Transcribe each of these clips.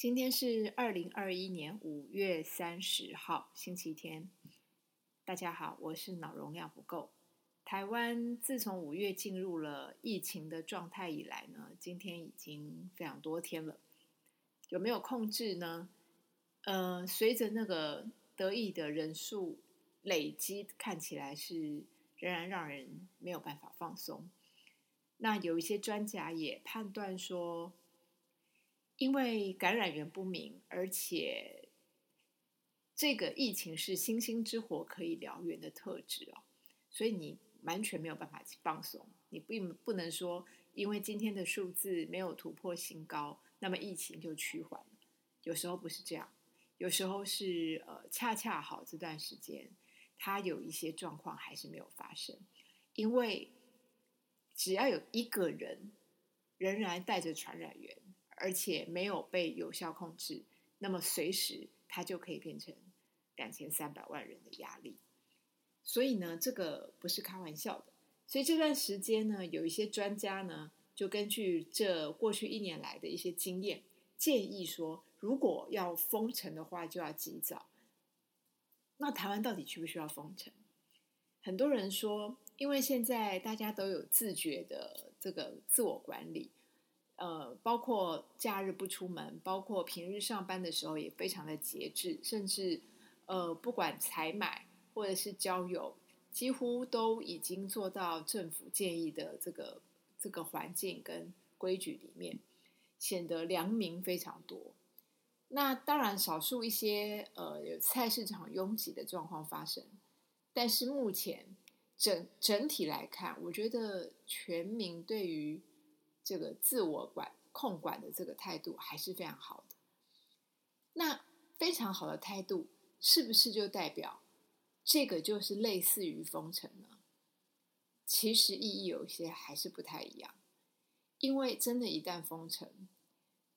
今天是二零二一年五月三十号，星期天。大家好，我是脑容量不够。台湾自从五月进入了疫情的状态以来呢，今天已经非常多天了。有没有控制呢？呃，随着那个得疫的人数累积，看起来是仍然让人没有办法放松。那有一些专家也判断说。因为感染源不明，而且这个疫情是星星之火可以燎原的特质哦，所以你完全没有办法去放松。你并不能说，因为今天的数字没有突破新高，那么疫情就趋缓。有时候不是这样，有时候是呃，恰恰好这段时间它有一些状况还是没有发生，因为只要有一个人仍然带着传染源。而且没有被有效控制，那么随时它就可以变成两千三百万人的压力。所以呢，这个不是开玩笑的。所以这段时间呢，有一些专家呢，就根据这过去一年来的一些经验，建议说，如果要封城的话，就要及早。那台湾到底需不需要封城？很多人说，因为现在大家都有自觉的这个自我管理。呃，包括假日不出门，包括平日上班的时候也非常的节制，甚至呃，不管采买或者是交友，几乎都已经做到政府建议的这个这个环境跟规矩里面，显得良民非常多。那当然，少数一些呃有菜市场拥挤的状况发生，但是目前整整体来看，我觉得全民对于。这个自我管控管的这个态度还是非常好的。那非常好的态度，是不是就代表这个就是类似于封城呢？其实意义有些还是不太一样。因为真的，一旦封城，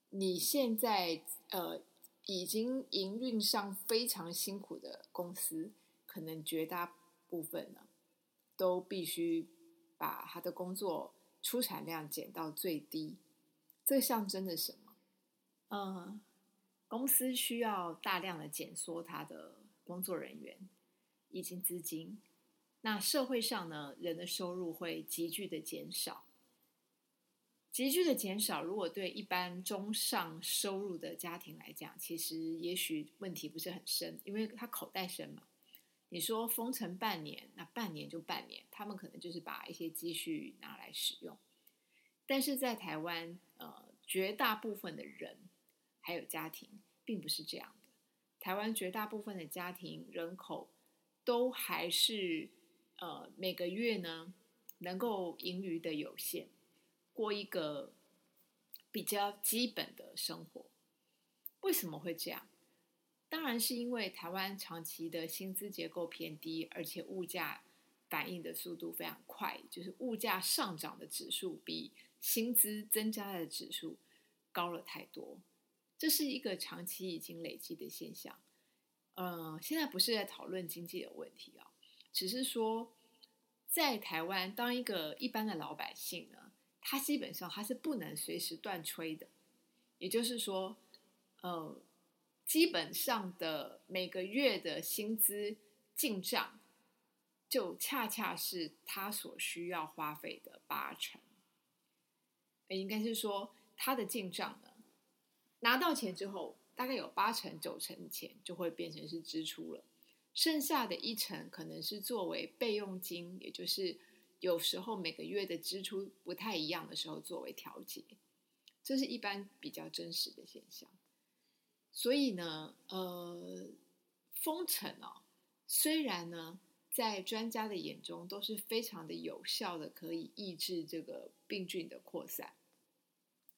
你现在呃已经营运上非常辛苦的公司，可能绝大部分呢都必须把他的工作。出产量减到最低，这象征着什么？嗯，公司需要大量的减缩它的工作人员以及资金。那社会上呢，人的收入会急剧的减少，急剧的减少。如果对一般中上收入的家庭来讲，其实也许问题不是很深，因为他口袋深嘛。你说封城半年，那半年就半年，他们可能就是把一些积蓄拿来使用。但是在台湾，呃，绝大部分的人还有家庭，并不是这样的。台湾绝大部分的家庭人口都还是呃每个月呢能够盈余的有限，过一个比较基本的生活。为什么会这样？当然是因为台湾长期的薪资结构偏低，而且物价反应的速度非常快，就是物价上涨的指数比薪资增加的指数高了太多。这是一个长期已经累积的现象。呃，现在不是在讨论经济的问题啊，只是说在台湾，当一个一般的老百姓呢，他基本上他是不能随时断炊的，也就是说，呃。基本上的每个月的薪资进账，就恰恰是他所需要花费的八成。应该是说他的进账呢，拿到钱之后，大概有八成九成钱就会变成是支出了，剩下的一成可能是作为备用金，也就是有时候每个月的支出不太一样的时候作为调节，这是一般比较真实的现象。所以呢，呃，封城哦，虽然呢，在专家的眼中都是非常的有效的，可以抑制这个病菌的扩散，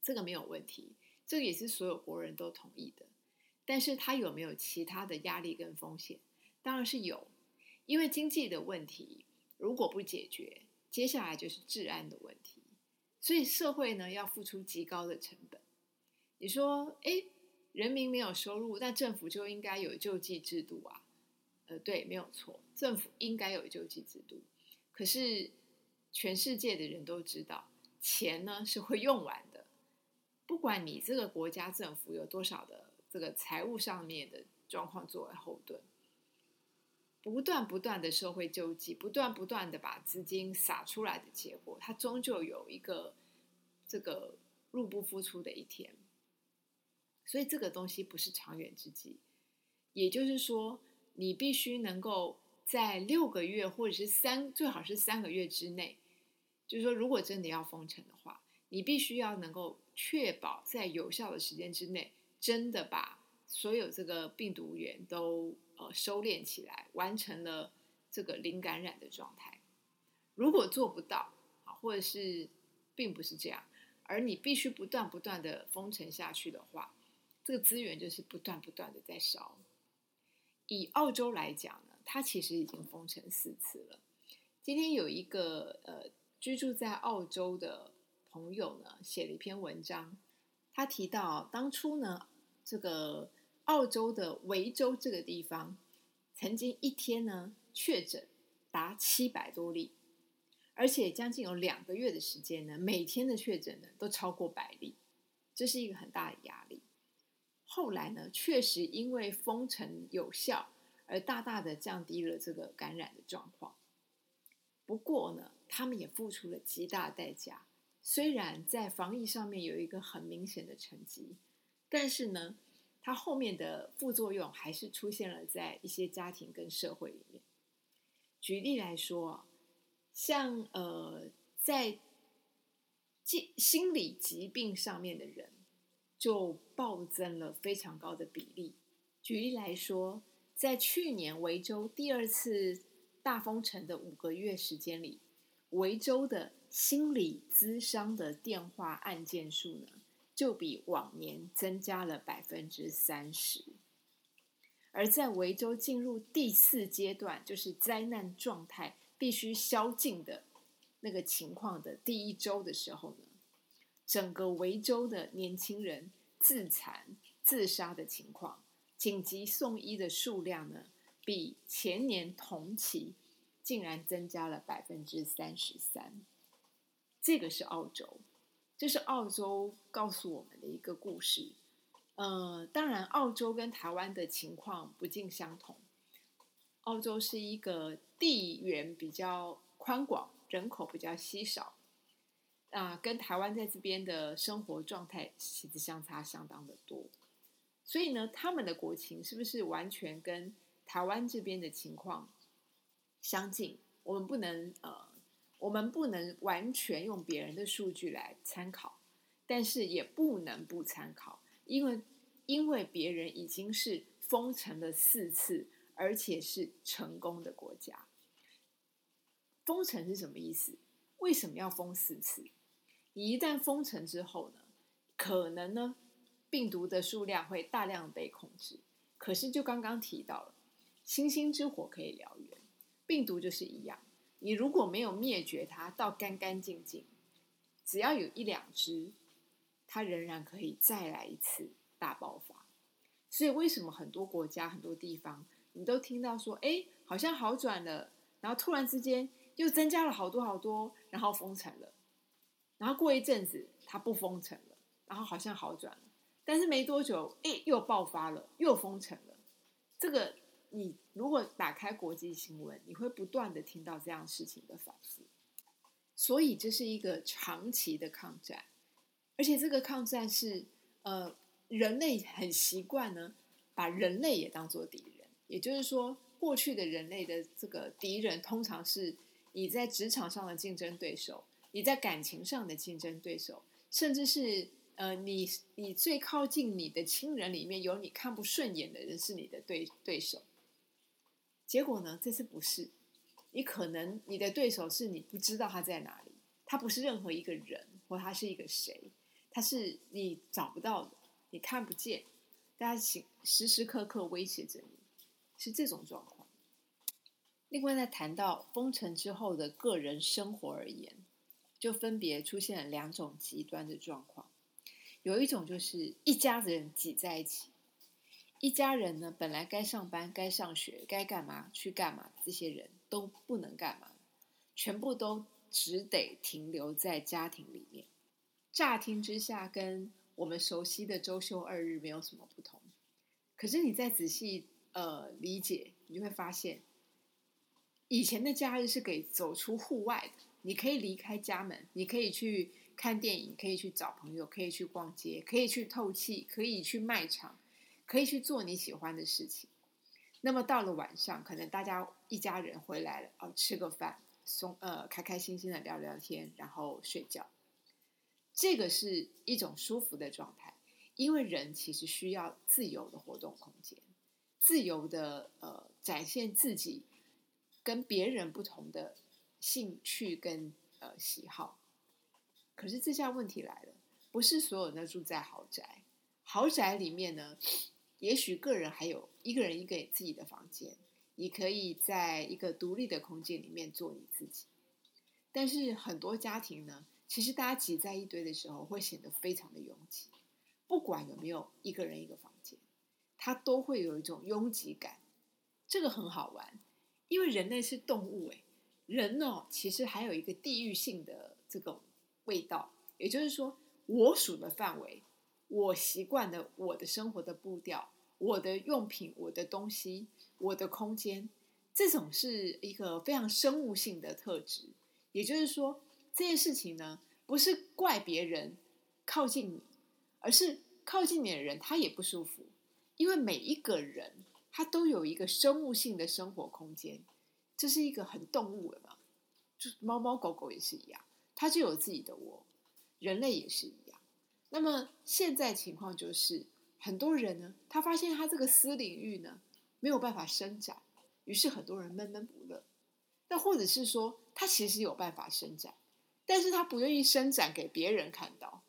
这个没有问题，这个也是所有国人都同意的。但是它有没有其他的压力跟风险？当然是有，因为经济的问题如果不解决，接下来就是治安的问题，所以社会呢要付出极高的成本。你说，哎？人民没有收入，那政府就应该有救济制度啊。呃，对，没有错，政府应该有救济制度。可是全世界的人都知道，钱呢是会用完的，不管你这个国家政府有多少的这个财务上面的状况作为后盾，不断不断的社会救济，不断不断的把资金撒出来的结果，它终究有一个这个入不敷出的一天。所以这个东西不是长远之计，也就是说，你必须能够在六个月或者是三，最好是三个月之内，就是说，如果真的要封城的话，你必须要能够确保在有效的时间之内，真的把所有这个病毒源都呃收敛起来，完成了这个零感染的状态。如果做不到啊，或者是并不是这样，而你必须不断不断的封城下去的话。这个资源就是不断不断的在烧。以澳洲来讲呢，它其实已经封城四次了。今天有一个呃居住在澳洲的朋友呢，写了一篇文章，他提到当初呢，这个澳洲的维州这个地方，曾经一天呢确诊达七百多例，而且将近有两个月的时间呢，每天的确诊呢都超过百例，这是一个很大的压力。后来呢，确实因为封城有效，而大大的降低了这个感染的状况。不过呢，他们也付出了极大代价。虽然在防疫上面有一个很明显的成绩，但是呢，它后面的副作用还是出现了在一些家庭跟社会里面。举例来说，像呃，在心心理疾病上面的人。就暴增了非常高的比例。举例来说，在去年维州第二次大封城的五个月时间里，维州的心理咨商的电话案件数呢，就比往年增加了百分之三十。而在维州进入第四阶段，就是灾难状态必须宵禁的那个情况的第一周的时候呢？整个维州的年轻人自残、自杀的情况，紧急送医的数量呢，比前年同期竟然增加了百分之三十三。这个是澳洲，这是澳洲告诉我们的一个故事。呃，当然，澳洲跟台湾的情况不尽相同。澳洲是一个地缘比较宽广，人口比较稀少。啊，跟台湾在这边的生活状态其实相差相当的多，所以呢，他们的国情是不是完全跟台湾这边的情况相近？我们不能呃，我们不能完全用别人的数据来参考，但是也不能不参考，因为因为别人已经是封城了四次，而且是成功的国家。封城是什么意思？为什么要封四次？你一旦封城之后呢，可能呢，病毒的数量会大量被控制。可是就刚刚提到了，星星之火可以燎原，病毒就是一样。你如果没有灭绝它到干干净净，只要有一两只，它仍然可以再来一次大爆发。所以为什么很多国家、很多地方，你都听到说，哎，好像好转了，然后突然之间又增加了好多好多，然后封城了。然后过一阵子，它不封城了，然后好像好转了，但是没多久，哎，又爆发了，又封城了。这个你如果打开国际新闻，你会不断的听到这样事情的反复。所以这是一个长期的抗战，而且这个抗战是呃，人类很习惯呢，把人类也当做敌人。也就是说，过去的人类的这个敌人，通常是你在职场上的竞争对手。你在感情上的竞争对手，甚至是呃，你你最靠近你的亲人里面有你看不顺眼的人是你的对对手。结果呢，这次不是，你可能你的对手是你不知道他在哪里，他不是任何一个人，或他是一个谁，他是你找不到的，你看不见，大家时时时刻刻威胁着你，是这种状况。另外，在谈到封城之后的个人生活而言。就分别出现了两种极端的状况，有一种就是一家子人挤在一起，一家人呢本来该上班、该上学、该干嘛去干嘛，这些人都不能干嘛，全部都只得停留在家庭里面。乍听之下跟我们熟悉的周休二日没有什么不同。可是你再仔细呃理解，你就会发现，以前的假日是给走出户外的，你可以离开家门，你可以去看电影，可以去找朋友，可以去逛街，可以去透气，可以去卖场，可以去做你喜欢的事情。那么到了晚上，可能大家一家人回来了，哦，吃个饭，松呃，开开心心的聊聊天，然后睡觉。这个是一种舒服的状态，因为人其实需要自由的活动空间，自由的呃展现自己跟别人不同的兴趣跟呃喜好。可是这下问题来了，不是所有人都住在豪宅，豪宅里面呢？也许个人还有一个人一个自己的房间，你可以在一个独立的空间里面做你自己。但是很多家庭呢，其实大家挤在一堆的时候，会显得非常的拥挤。不管有没有一个人一个房间，它都会有一种拥挤感。这个很好玩，因为人类是动物，诶，人哦，其实还有一个地域性的这种味道，也就是说，我属的范围。我习惯的我的生活的步调，我的用品，我的东西，我的空间，这种是一个非常生物性的特质。也就是说，这件事情呢，不是怪别人靠近你，而是靠近你的人他也不舒服，因为每一个人他都有一个生物性的生活空间，这是一个很动物的嘛，就猫猫狗狗也是一样，它就有自己的窝，人类也是一样。那么现在情况就是，很多人呢，他发现他这个私领域呢没有办法伸展，于是很多人闷闷不乐。那或者是说，他其实有办法伸展，但是他不愿意伸展给别人看到，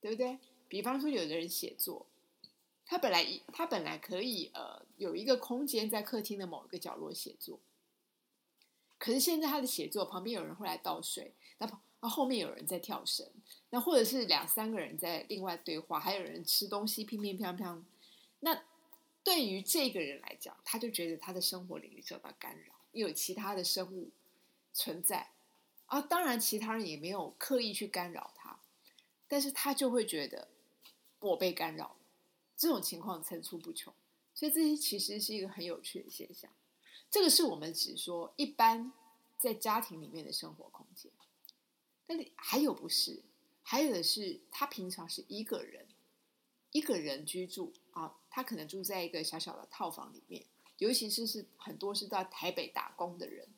对不对？比方说，有的人写作，他本来他本来可以呃有一个空间在客厅的某一个角落写作，可是现在他的写作旁边有人会来倒水，那旁。那后面有人在跳绳，那或者是两三个人在另外对话，还有人吃东西，乒乒乓乓。那对于这个人来讲，他就觉得他的生活领域受到干扰，又有其他的生物存在啊。当然，其他人也没有刻意去干扰他，但是他就会觉得我被干扰。这种情况层出不穷，所以这些其实是一个很有趣的现象。这个是我们只说一般在家庭里面的生活空间。那还有不是？还有的是，他平常是一个人，一个人居住啊。他可能住在一个小小的套房里面，尤其是是很多是到台北打工的人，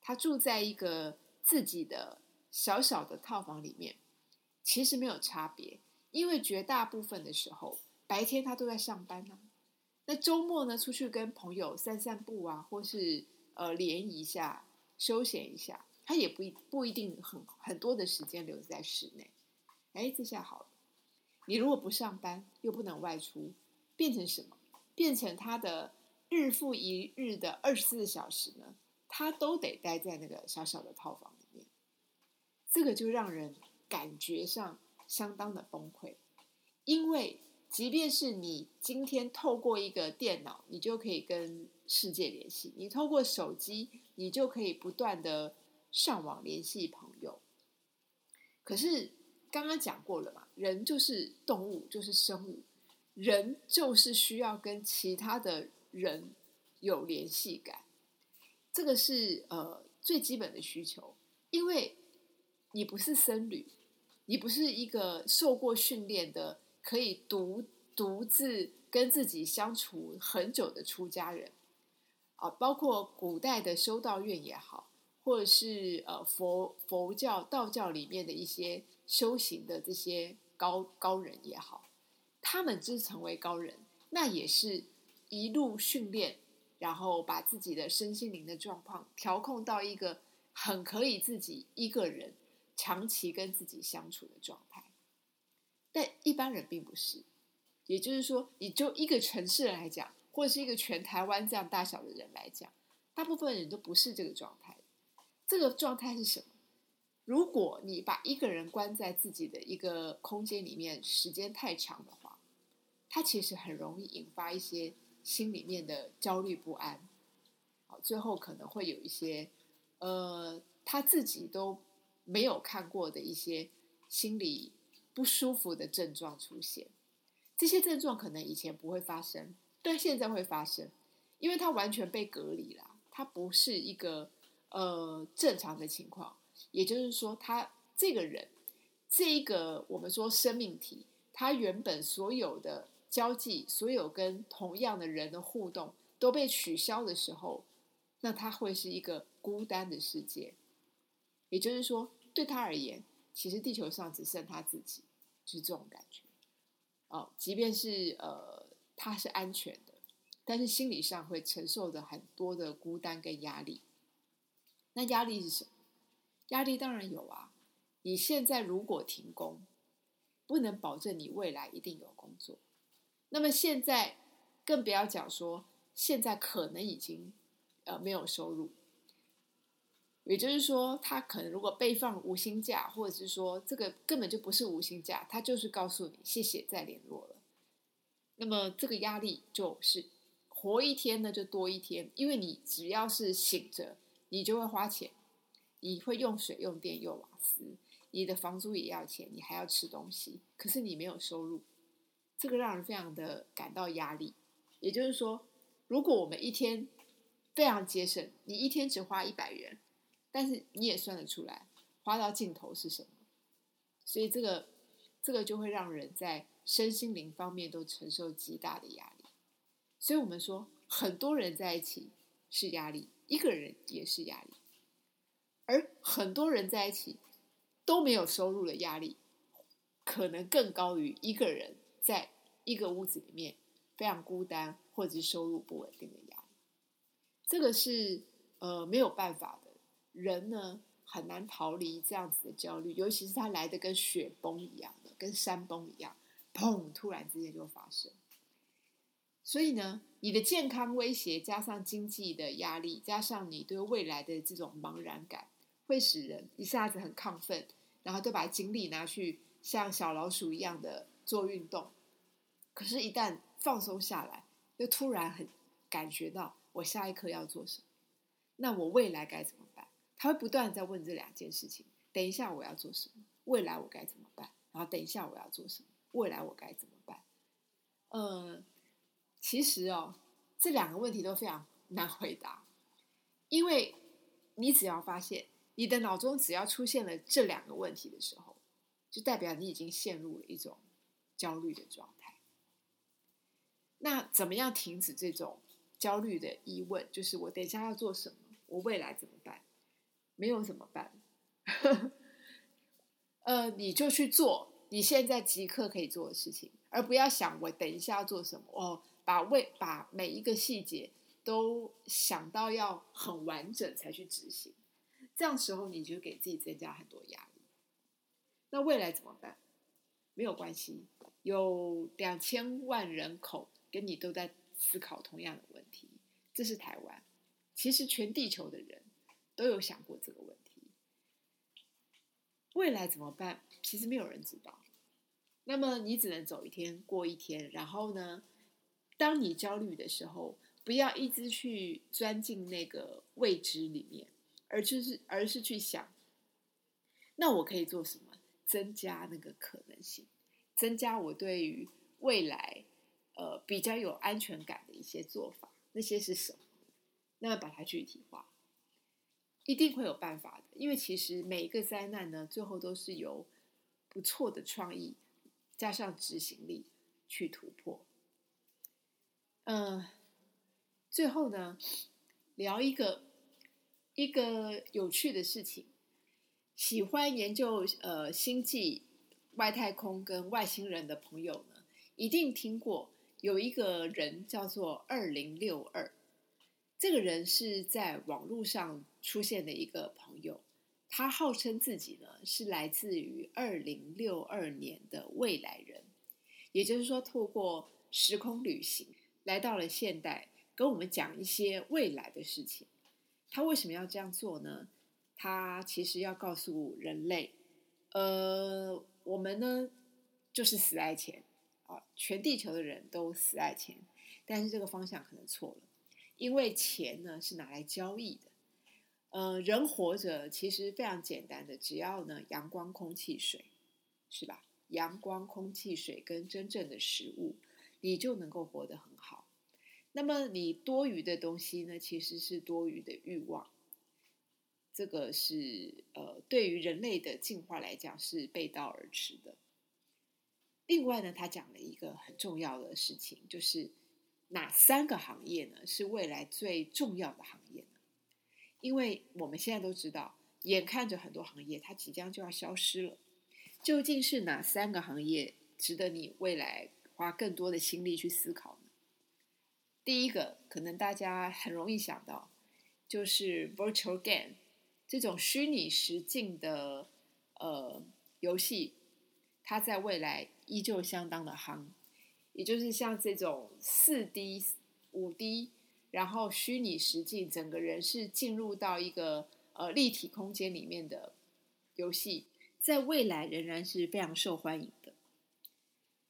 他住在一个自己的小小的套房里面，其实没有差别，因为绝大部分的时候，白天他都在上班呢。那周末呢，出去跟朋友散散步啊，或是呃联谊一下，休闲一下。他也不一不一定很很多的时间留在室内，哎，这下好了。你如果不上班，又不能外出，变成什么？变成他的日复一日的二十四小时呢？他都得待在那个小小的套房里面。这个就让人感觉上相当的崩溃，因为即便是你今天透过一个电脑，你就可以跟世界联系；你透过手机，你就可以不断的。上网联系朋友，可是刚刚讲过了嘛，人就是动物，就是生物，人就是需要跟其他的人有联系感，这个是呃最基本的需求。因为你不是僧侣，你不是一个受过训练的，可以独独自跟自己相处很久的出家人啊，包括古代的修道院也好。或者是呃佛佛教、道教里面的一些修行的这些高高人也好，他们之成为高人，那也是一路训练，然后把自己的身心灵的状况调控到一个很可以自己一个人长期跟自己相处的状态。但一般人并不是，也就是说，你就一个城市来讲，或者是一个全台湾这样大小的人来讲，大部分人都不是这个状态。这个状态是什么？如果你把一个人关在自己的一个空间里面时间太长的话，他其实很容易引发一些心里面的焦虑不安。好，最后可能会有一些呃他自己都没有看过的一些心理不舒服的症状出现。这些症状可能以前不会发生，但现在会发生，因为他完全被隔离了，他不是一个呃正常的情况。也就是说，他这个人，这一个我们说生命体，他原本所有的交际，所有跟同样的人的互动都被取消的时候，那他会是一个孤单的世界。也就是说，对他而言，其实地球上只剩他自己，就是这种感觉。哦，即便是呃他是安全的，但是心理上会承受着很多的孤单跟压力。那压力是什么？压力当然有啊！你现在如果停工，不能保证你未来一定有工作。那么现在更不要讲说，现在可能已经呃没有收入。也就是说，他可能如果被放无薪假，或者是说这个根本就不是无薪假，他就是告诉你谢谢再联络了。那么这个压力就是活一天呢就多一天，因为你只要是醒着，你就会花钱。你会用水、用电、用瓦斯，你的房租也要钱，你还要吃东西，可是你没有收入，这个让人非常的感到压力。也就是说，如果我们一天非常节省，你一天只花一百元，但是你也算得出来花到尽头是什么，所以这个这个就会让人在身心灵方面都承受极大的压力。所以我们说，很多人在一起是压力，一个人也是压力。而很多人在一起都没有收入的压力，可能更高于一个人在一个屋子里面非常孤单或者是收入不稳定的压力。这个是呃没有办法，人呢很难逃离这样子的焦虑，尤其是他来的跟雪崩一样的，跟山崩一样，砰，突然之间就发生。所以呢，你的健康威胁加上经济的压力，加上你对未来的这种茫然感。会使人一下子很亢奋，然后就把精力拿去像小老鼠一样的做运动。可是，一旦放松下来，又突然很感觉到我下一刻要做什么，那我未来该怎么办？他会不断在问这两件事情：等一下我要做什么？未来我该怎么办？然后等一下我要做什么？未来我该怎么办？呃，其实哦，这两个问题都非常难回答，因为你只要发现。你的脑中只要出现了这两个问题的时候，就代表你已经陷入了一种焦虑的状态。那怎么样停止这种焦虑的疑问？就是我等一下要做什么？我未来怎么办？没有怎么办？呃，你就去做你现在即刻可以做的事情，而不要想我等一下要做什么。哦，把未把每一个细节都想到要很完整才去执行。这样时候你就给自己增加很多压力。那未来怎么办？没有关系，有两千万人口跟你都在思考同样的问题。这是台湾，其实全地球的人都有想过这个问题。未来怎么办？其实没有人知道。那么你只能走一天过一天。然后呢，当你焦虑的时候，不要一直去钻进那个未知里面。而就是，而是去想，那我可以做什么，增加那个可能性，增加我对于未来，呃，比较有安全感的一些做法，那些是什么？那么把它具体化，一定会有办法的。因为其实每一个灾难呢，最后都是由不错的创意加上执行力去突破。嗯，最后呢，聊一个。一个有趣的事情，喜欢研究呃星际、外太空跟外星人的朋友呢，一定听过有一个人叫做二零六二。这个人是在网络上出现的一个朋友，他号称自己呢是来自于二零六二年的未来人，也就是说，透过时空旅行来到了现代，跟我们讲一些未来的事情。他为什么要这样做呢？他其实要告诉人类，呃，我们呢就是死爱钱啊，全地球的人都死爱钱，但是这个方向可能错了，因为钱呢是拿来交易的，呃，人活着其实非常简单的，只要呢阳光、空气、水，是吧？阳光、空气、水跟真正的食物，你就能够活得很好。那么你多余的东西呢，其实是多余的欲望。这个是呃，对于人类的进化来讲是背道而驰的。另外呢，他讲了一个很重要的事情，就是哪三个行业呢是未来最重要的行业呢？因为我们现在都知道，眼看着很多行业它即将就要消失了。究竟是哪三个行业值得你未来花更多的心力去思考呢？第一个，可能大家很容易想到，就是 virtual game 这种虚拟实境的呃游戏，它在未来依旧相当的夯。也就是像这种四 D、五 D，然后虚拟实境，整个人是进入到一个呃立体空间里面的游戏。在未来仍然是非常受欢迎的。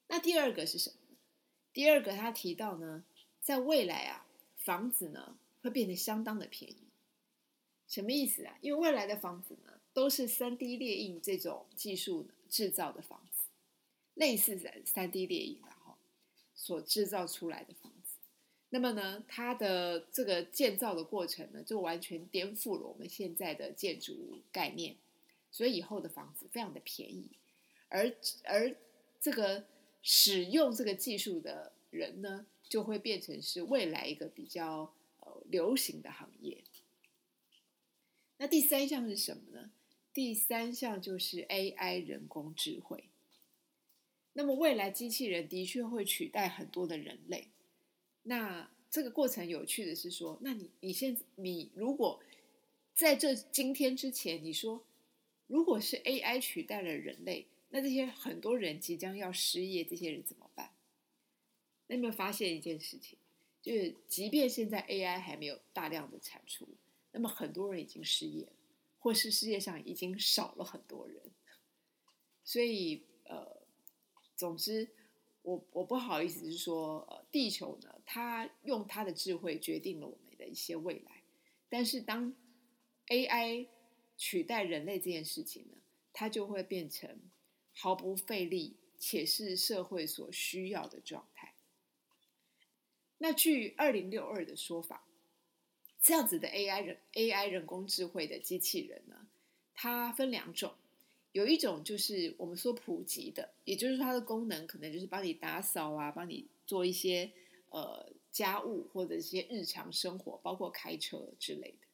那第二个是什么？第二个他提到呢，在未来啊，房子呢会变得相当的便宜。什么意思啊？因为未来的房子呢都是三 D 列印这种技术制造的房子，类似的三 D 列印然后所制造出来的房子。那么呢，它的这个建造的过程呢，就完全颠覆了我们现在的建筑概念。所以以后的房子非常的便宜，而而这个使用这个技术的人呢，就会变成是未来一个比较呃流行的行业。那第三项是什么呢？第三项就是 AI 人工智慧。那么未来机器人的确会取代很多的人类。那这个过程有趣的是说，那你你现你如果在这今天之前，你说。如果是 AI 取代了人类，那这些很多人即将要失业，这些人怎么办？那有没有发现一件事情？就是即便现在 AI 还没有大量的产出，那么很多人已经失业了，或是世界上已经少了很多人。所以，呃，总之，我我不好意思是说，呃，地球呢，它用它的智慧决定了我们的一些未来，但是当 AI 取代人类这件事情呢，它就会变成毫不费力且是社会所需要的状态。那据二零六二的说法，这样子的 AI 人 AI 人工智慧的机器人呢，它分两种，有一种就是我们说普及的，也就是它的功能可能就是帮你打扫啊，帮你做一些呃家务或者一些日常生活，包括开车之类的。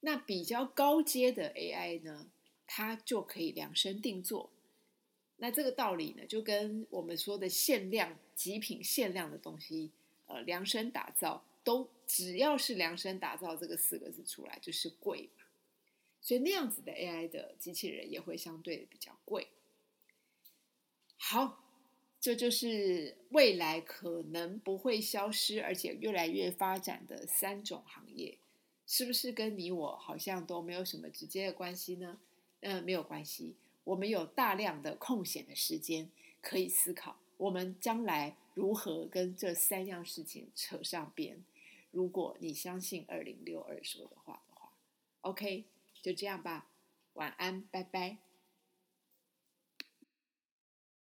那比较高阶的 AI 呢，它就可以量身定做。那这个道理呢，就跟我们说的限量极品限量的东西，呃，量身打造，都只要是量身打造这个四个字出来，就是贵。所以那样子的 AI 的机器人也会相对比较贵。好，这就是未来可能不会消失，而且越来越发展的三种行业。是不是跟你我好像都没有什么直接的关系呢？嗯，没有关系。我们有大量的空闲的时间可以思考，我们将来如何跟这三样事情扯上边。如果你相信二零六二说的话的话，OK，就这样吧。晚安，拜拜。